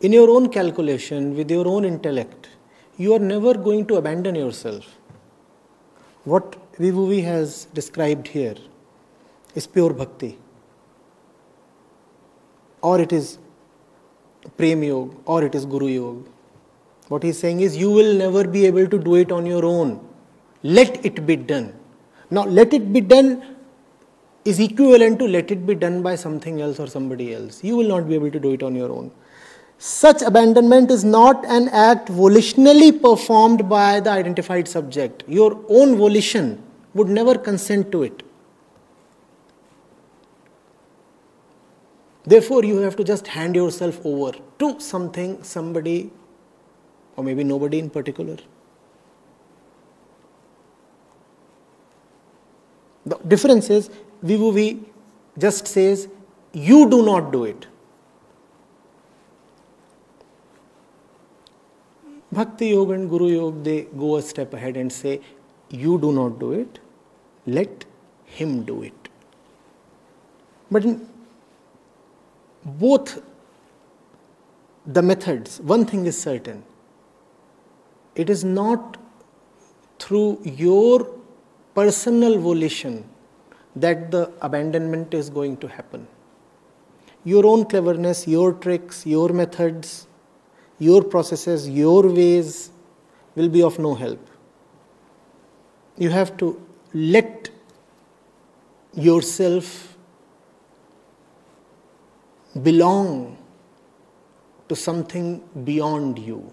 in your own calculation, with your own intellect, you are never going to abandon yourself. What Wei Wu Wei has described here is pure bhakti, or it is prem yoga, or it is guru yoga. What he is saying is, you will never be able to do it on your own. Let it be done. Now, let it be done is equivalent to let it be done by something else or somebody else. You will not be able to do it on your own. Such abandonment is not an act volitionally performed by the identified subject. Your own volition would never consent to it. Therefore, you have to just hand yourself over to something, somebody, or maybe nobody in particular. The difference is Wei Wu Wei just says, You do not do it. Bhakti Yoga and Guru Yoga, they go a step ahead and say, You do not do it, let him do it. But in both the methods, one thing is certain it is not through your personal volition that the abandonment is going to happen. Your own cleverness, your tricks, your methods, your processes, your ways will be of no help. You have to let yourself belong to something beyond you.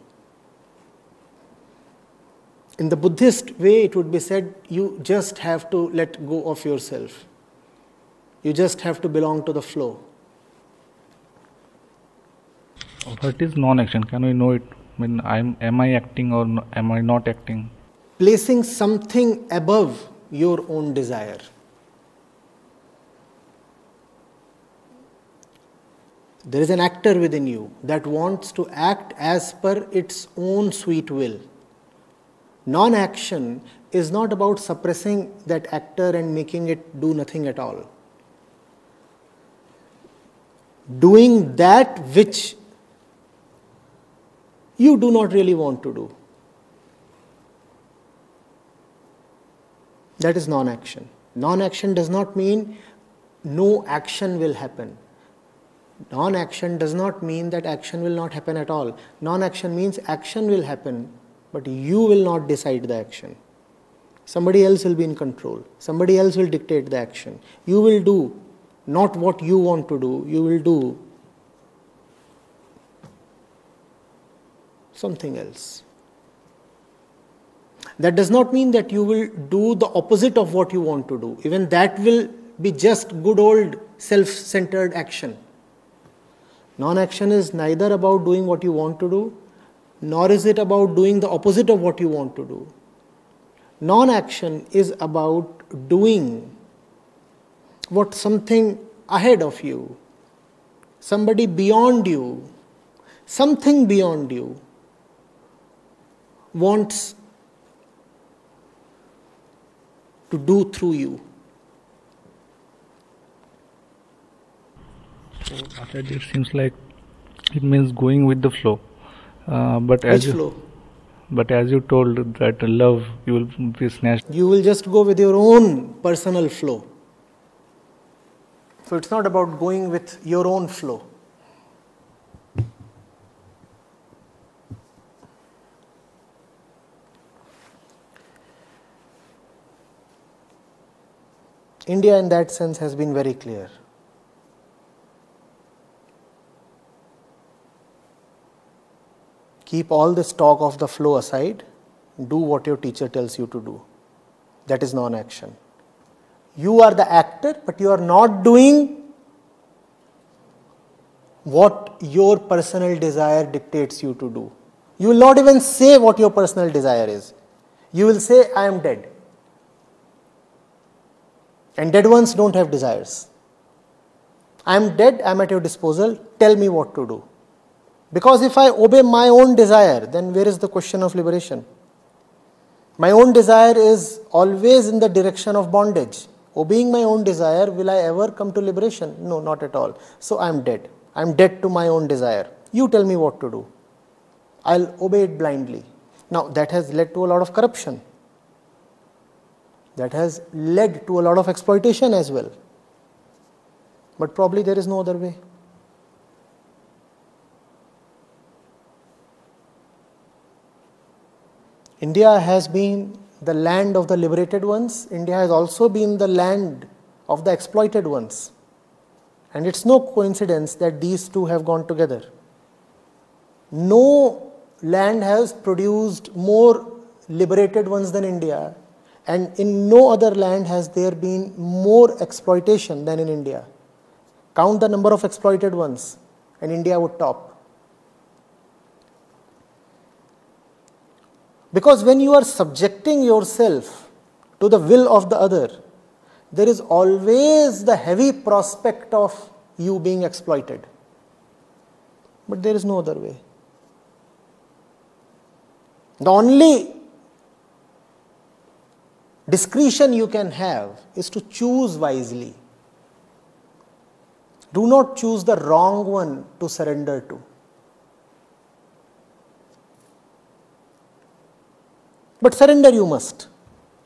In the Buddhist way, it would be said you just have to let go of yourself. You just have to belong to the flow. What is non-action? Can we know it? I mean, I'm, am I acting or no, am I not acting? Placing something above your own desire. There is an actor within you that wants to act as per its own sweet will. Non action is not about suppressing that actor and making it do nothing at all. Doing that which you do not really want to do. That is non action. Non action does not mean no action will happen. Non action does not mean that action will not happen at all. Non action means action will happen, but you will not decide the action. Somebody else will be in control. Somebody else will dictate the action. You will do not what you want to do, you will do something else. That does not mean that you will do the opposite of what you want to do. Even that will be just good old self centered action. Non action is neither about doing what you want to do, nor is it about doing the opposite of what you want to do. Non action is about doing what something ahead of you, somebody beyond you, something beyond you wants to do through you. So, it seems like it means going with the flow. Uh, but as you, flow? but as you told that love you will be snatched. You will just go with your own personal flow. So it's not about going with your own flow. India, in that sense, has been very clear. Keep all this talk of the flow aside, do what your teacher tells you to do. That is non action. You are the actor, but you are not doing what your personal desire dictates you to do. You will not even say what your personal desire is. You will say, I am dead. And dead ones don't have desires. I am dead, I am at your disposal, tell me what to do. Because if I obey my own desire, then where is the question of liberation? My own desire is always in the direction of bondage. Obeying my own desire, will I ever come to liberation? No, not at all. So I am dead. I am dead to my own desire. You tell me what to do. I'll obey it blindly. Now, that has led to a lot of corruption. That has led to a lot of exploitation as well. But probably there is no other way. India has been the land of the liberated ones, India has also been the land of the exploited ones. And it's no coincidence that these two have gone together. No land has produced more liberated ones than India, and in no other land has there been more exploitation than in India. Count the number of exploited ones, and India would top. Because when you are subjecting yourself to the will of the other, there is always the heavy prospect of you being exploited. But there is no other way. The only discretion you can have is to choose wisely. Do not choose the wrong one to surrender to. But surrender you must.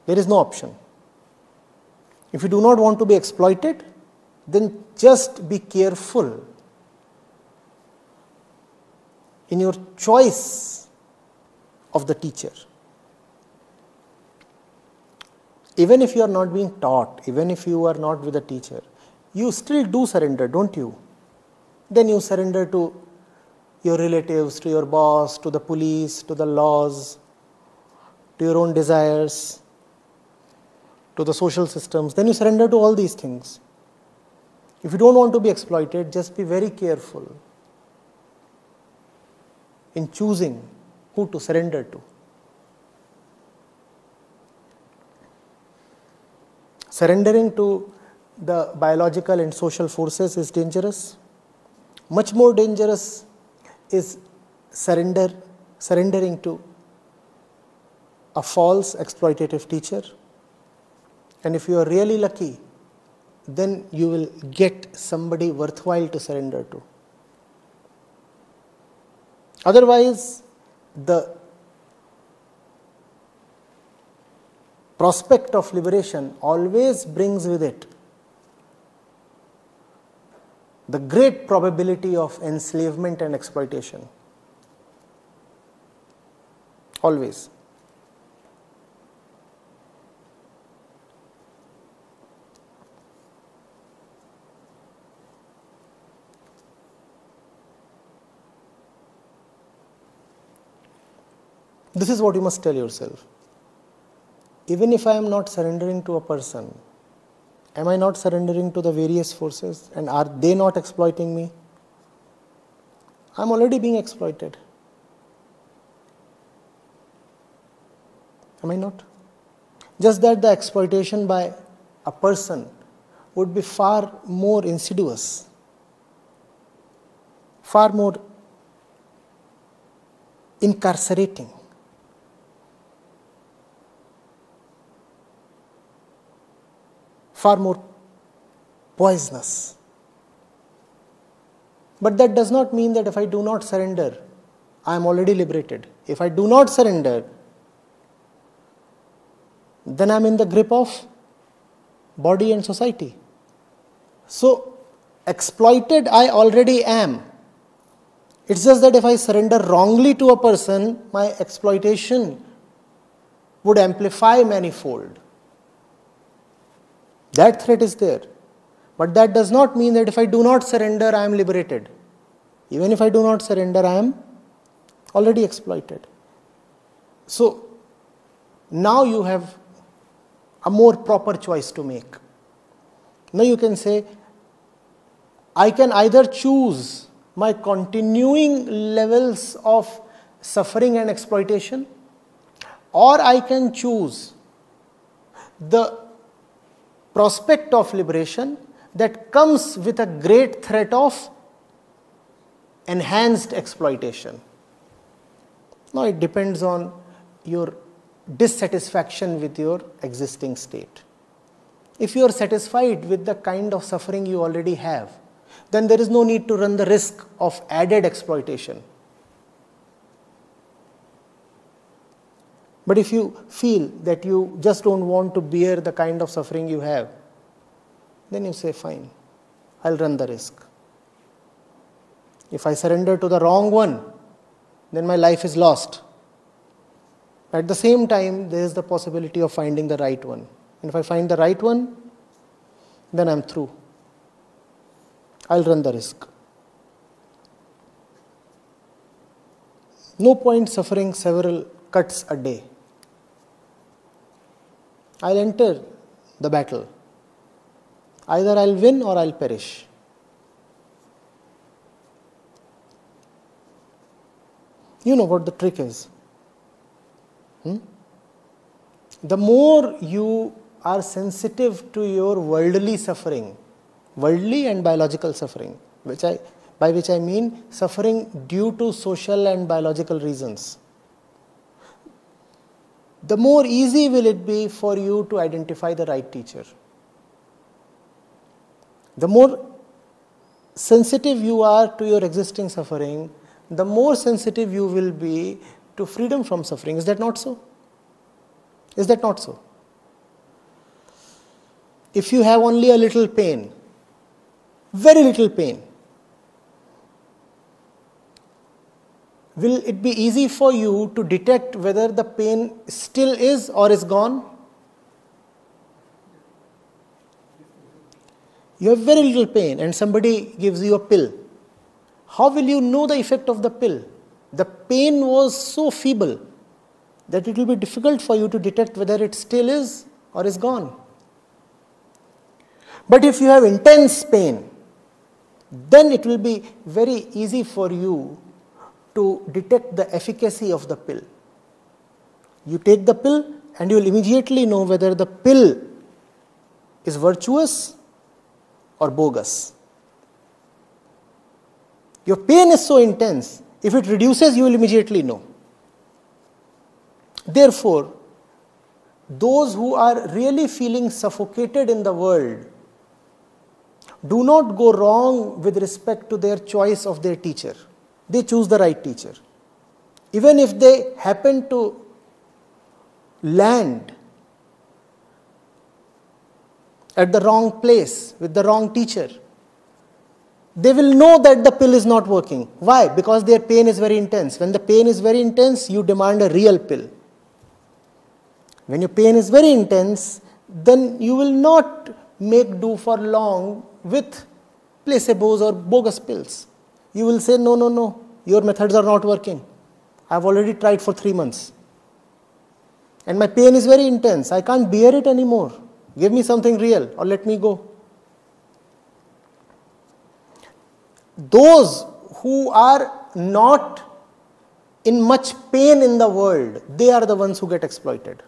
There is no option. If you do not want to be exploited, then just be careful in your choice of the teacher. Even if you are not being taught, even if you are not with a teacher, you still do surrender, don't you? Then you surrender to your relatives, to your boss, to the police, to the laws, to your own desires, to the social systems, then you surrender to all these things. If you don't want to be exploited, just be very careful in choosing who to surrender to. Surrendering to the biological and social forces is dangerous. Much more dangerous is surrender, surrendering to a false exploitative teacher. And if you are really lucky, then you will get somebody worthwhile to surrender to. Otherwise, the prospect of liberation always brings with it the great probability of enslavement and exploitation. Always. This is what you must tell yourself. Even if I am not surrendering to a person, am I not surrendering to the various forces and are they not exploiting me? I am already being exploited. Am I not? Just that the exploitation by a person would be far more insidious, far more incarcerating. Far more poisonous. But that does not mean that if I do not surrender, I am already liberated. If I do not surrender, then I am in the grip of body and society. So, exploited I already am. It's just that if I surrender wrongly to a person, my exploitation would amplify manifold. That threat is there. But that does not mean that if I do not surrender, I am liberated. Even if I do not surrender, I am already exploited. So now you have a more proper choice to make. Now you can say, I can either choose my continuing levels of suffering and exploitation, or I can choose the prospect of liberation that comes with a great threat of enhanced exploitation. Now, it depends on your dissatisfaction with your existing state. If you are satisfied with the kind of suffering you already have, then there is no need to run the risk of added exploitation. But if you feel that you just don't want to bear the kind of suffering you have, then you say, Fine, I'll run the risk. If I surrender to the wrong one, then my life is lost. At the same time, there is the possibility of finding the right one. And if I find the right one, then I'm through. I'll run the risk. No point suffering several cuts a day. I'll enter the battle. Either I'll win or I'll perish. You know what the trick is. Hmm? The more you are sensitive to your worldly suffering, worldly and biological suffering, which I, by which I mean suffering due to social and biological reasons, the more easy will it be for you to identify the right teacher. The more sensitive you are to your existing suffering, the more sensitive you will be to freedom from suffering. Is that not so? Is that not so? If you have only a little pain, very little pain, will it be easy for you to detect whether the pain still is or is gone? You have very little pain and somebody gives you a pill. How will you know the effect of the pill? The pain was so feeble that it will be difficult for you to detect whether it still is or is gone. But if you have intense pain, then it will be very easy for you to detect the efficacy of the pill. You take the pill and you will immediately know whether the pill is virtuous or bogus. Your pain is so intense, if it reduces, you will immediately know. Therefore, those who are really feeling suffocated in the world do not go wrong with respect to their choice of their teacher. They choose the right teacher. Even if they happen to land at the wrong place with the wrong teacher, they will know that the pill is not working. Why? Because their pain is very intense. When the pain is very intense, you demand a real pill. When your pain is very intense, then you will not make do for long with placebos or bogus pills. You will say, No, no, no, your methods are not working. I've already tried for three months. And my pain is very intense. I can't bear it anymore. Give me something real or let me go. Those who are not in much pain in the world, they are the ones who get exploited.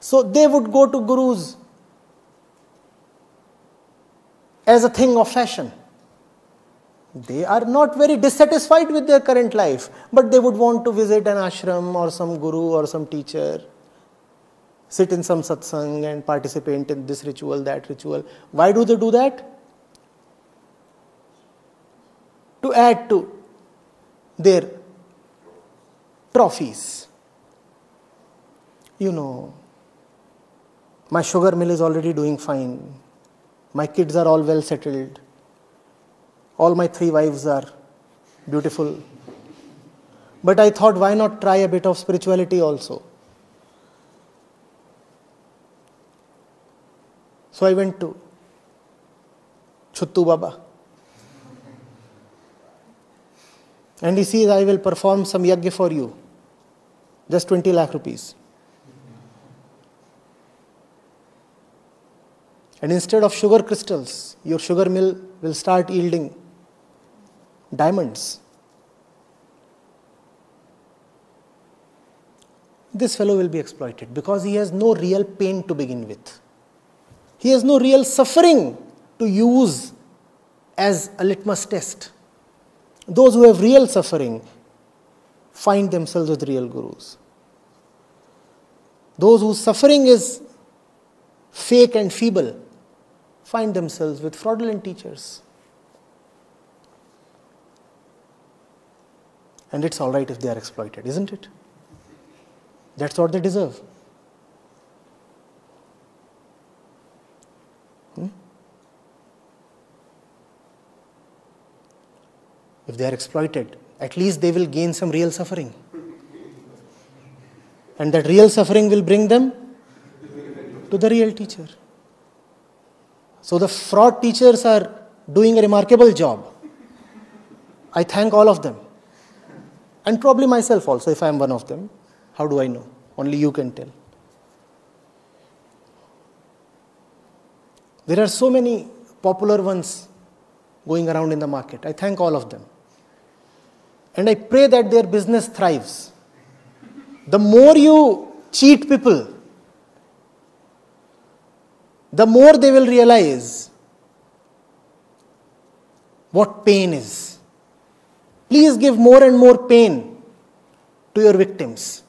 So they would go to gurus as a thing of fashion. They are not very dissatisfied with their current life, but they would want to visit an ashram or some guru or some teacher, sit in some satsang and participate in this ritual, that ritual. Why do they do that? To add to their trophies. You know, my sugar mill is already doing fine. My kids are all well settled. All my three wives are beautiful. But I thought, why not try a bit of spirituality also? So I went to Chuttu Baba. And he says, I will perform some yagya for you. Just 20 lakh rupees. And instead of sugar crystals, your sugar mill will start yielding diamonds. This fellow will be exploited because he has no real pain to begin with. He has no real suffering to use as a litmus test. Those who have real suffering find themselves with real gurus. Those whose suffering is fake and feeble find themselves with fraudulent teachers. And it's all right if they are exploited, isn't it? That's what they deserve. Hmm? If they are exploited, at least they will gain some real suffering. And that real suffering will bring them to the real teacher. So the fraud teachers are doing a remarkable job. I thank all of them. And probably myself also, if I am one of them. How do I know? Only you can tell. There are so many popular ones going around in the market. I thank all of them. And I pray that their business thrives. The more you cheat people, the more they will realize what pain is. Please give more and more pain to your victims,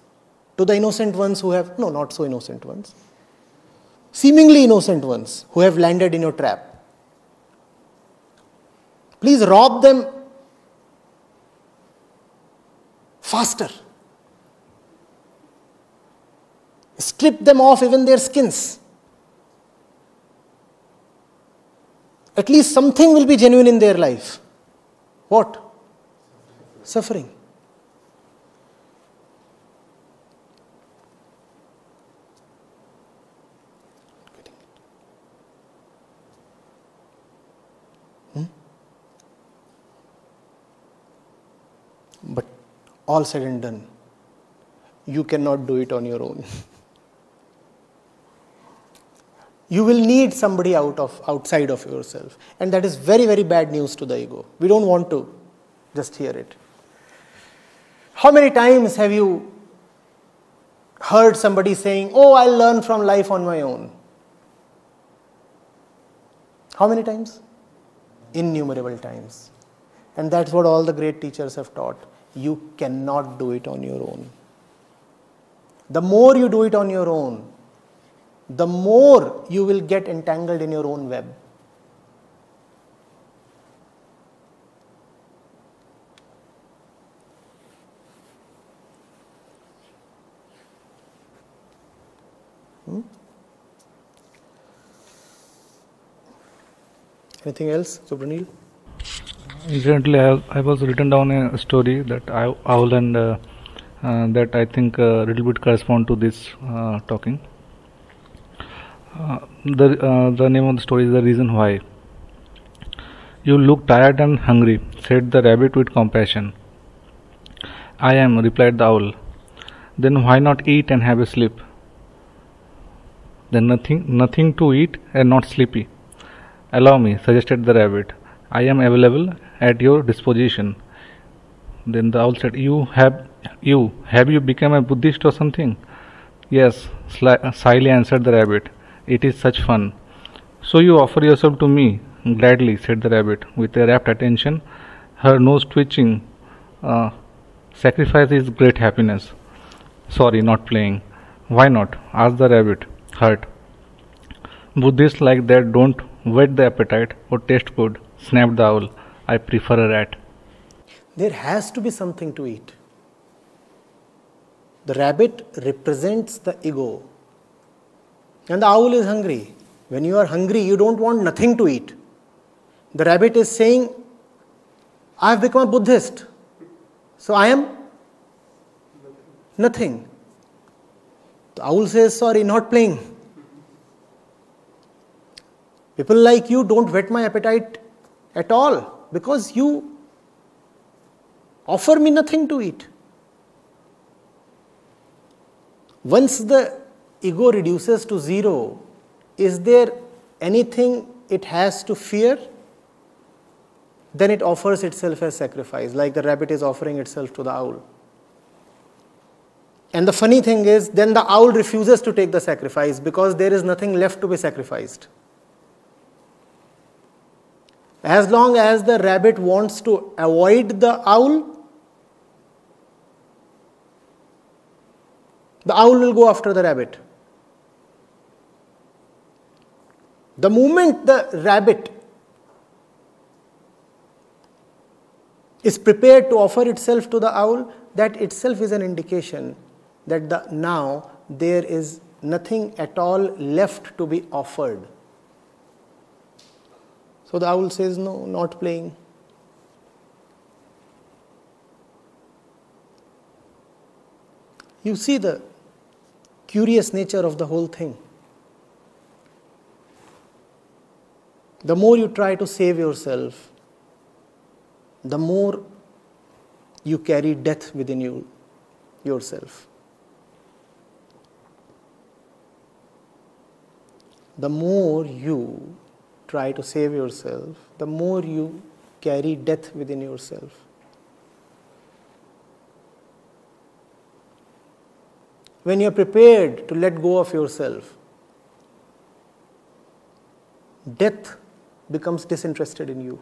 to the innocent ones who have, no, not so innocent ones, seemingly innocent ones who have landed in your trap. Please rob them faster. Strip them off even their skins. At least something will be genuine in their life. What? Suffering. Hmm? But all said and done, you cannot do it on your own. you will need somebody out of outside of yourself and that is very very bad news to the ego we don't want to just hear it how many times have you heard somebody saying oh i'll learn from life on my own how many times? Innumerable times. And that's what all the great teachers have taught. You cannot do it on your own. The more you do it on your own the more you will get entangled in your own web. Anything else, Subranil? Recently, I, I was written down a story that I, owl and uh, uh, that I think a uh, little bit correspond to this uh, talking. Uh, the the name of the story is the reason why. You look tired and hungry, said the rabbit with compassion. I am, replied the owl. Then why not eat and have a sleep? Then nothing, nothing to eat and not sleepy. Allow me, suggested the rabbit. I am available at your disposition. Then the owl said, "You have, you have you become a Buddhist or something?" Yes, slyly answered the rabbit. It is such fun. So you offer yourself to me? Gladly, said the rabbit, with a rapt attention, her nose twitching. Uh, sacrifice is great happiness. Sorry, not playing. Why not? asked the rabbit, hurt. Buddhists like that don't whet the appetite or taste good, snapped the owl. I prefer a rat. There has to be something to eat. The rabbit represents the ego, and the owl is hungry. When you are hungry, you don't want nothing to eat. The rabbit is saying, I have become a Buddhist. So I am nothing. The owl says, Sorry, not playing. People like you don't whet my appetite at all because you offer me nothing to eat. Once the ego reduces to zero, is there anything it has to fear? Then it offers itself as sacrifice, like the rabbit is offering itself to the owl. And the funny thing is, then the owl refuses to take the sacrifice because there is nothing left to be sacrificed. As long as the rabbit wants to avoid the owl, the owl will go after the rabbit. The moment the rabbit is prepared to offer itself to the owl, that itself is an indication that the, now there is nothing at all left to be offered. So the owl says, No, not playing. You see the curious nature of the whole thing. The more you try to save yourself, the more you carry death within you yourself. The more you try to save yourself, the more you carry death within yourself. When you are prepared to let go of yourself, death becomes disinterested in you.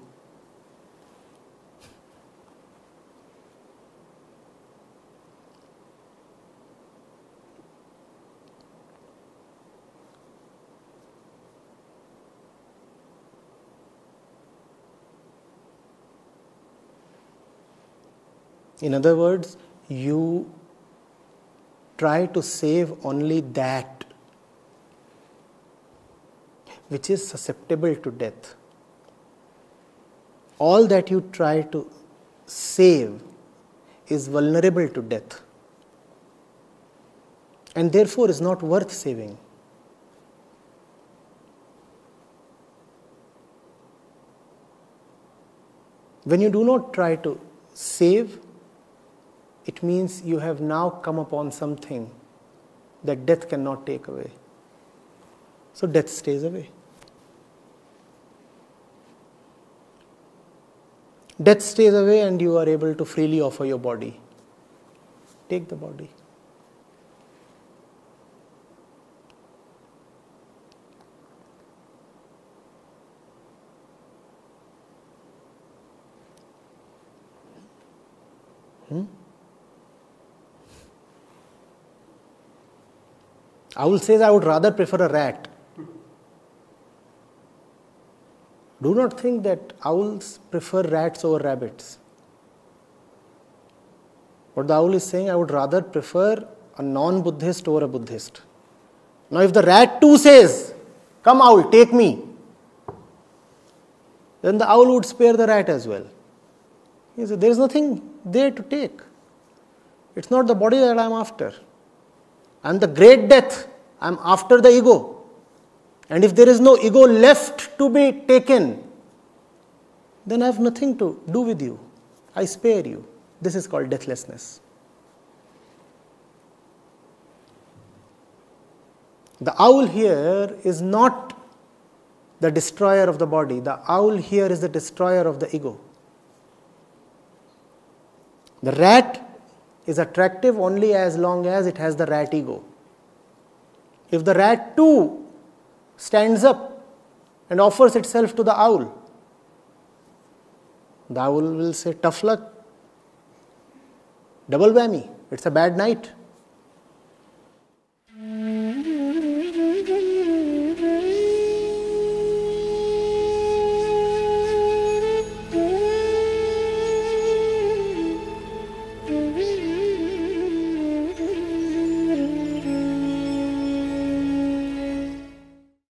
In other words, you try to save only that which is susceptible to death. All that you try to save is vulnerable to death and therefore is not worth saving. When you do not try to save, it means you have now come upon something that death cannot take away. So death stays away. Death stays away, and you are able to freely offer your body. Take the body. Hmm? Owl says, I would rather prefer a rat. Do not think that owls prefer rats over rabbits. What the owl is saying, I would rather prefer a non Buddhist over a Buddhist. Now, if the rat too says, Come, owl, take me, then the owl would spare the rat as well. He said, There is nothing there to take. It's not the body that I am after. And the great death, I am after the ego. And if there is no ego left to be taken, then I have nothing to do with you. I spare you. This is called deathlessness. The owl here is not the destroyer of the body, the owl here is the destroyer of the ego. The rat is attractive only as long as it has the rat ego. If the rat too stands up and offers itself to the owl, the owl will say, Tough luck, double whammy, it's a bad night.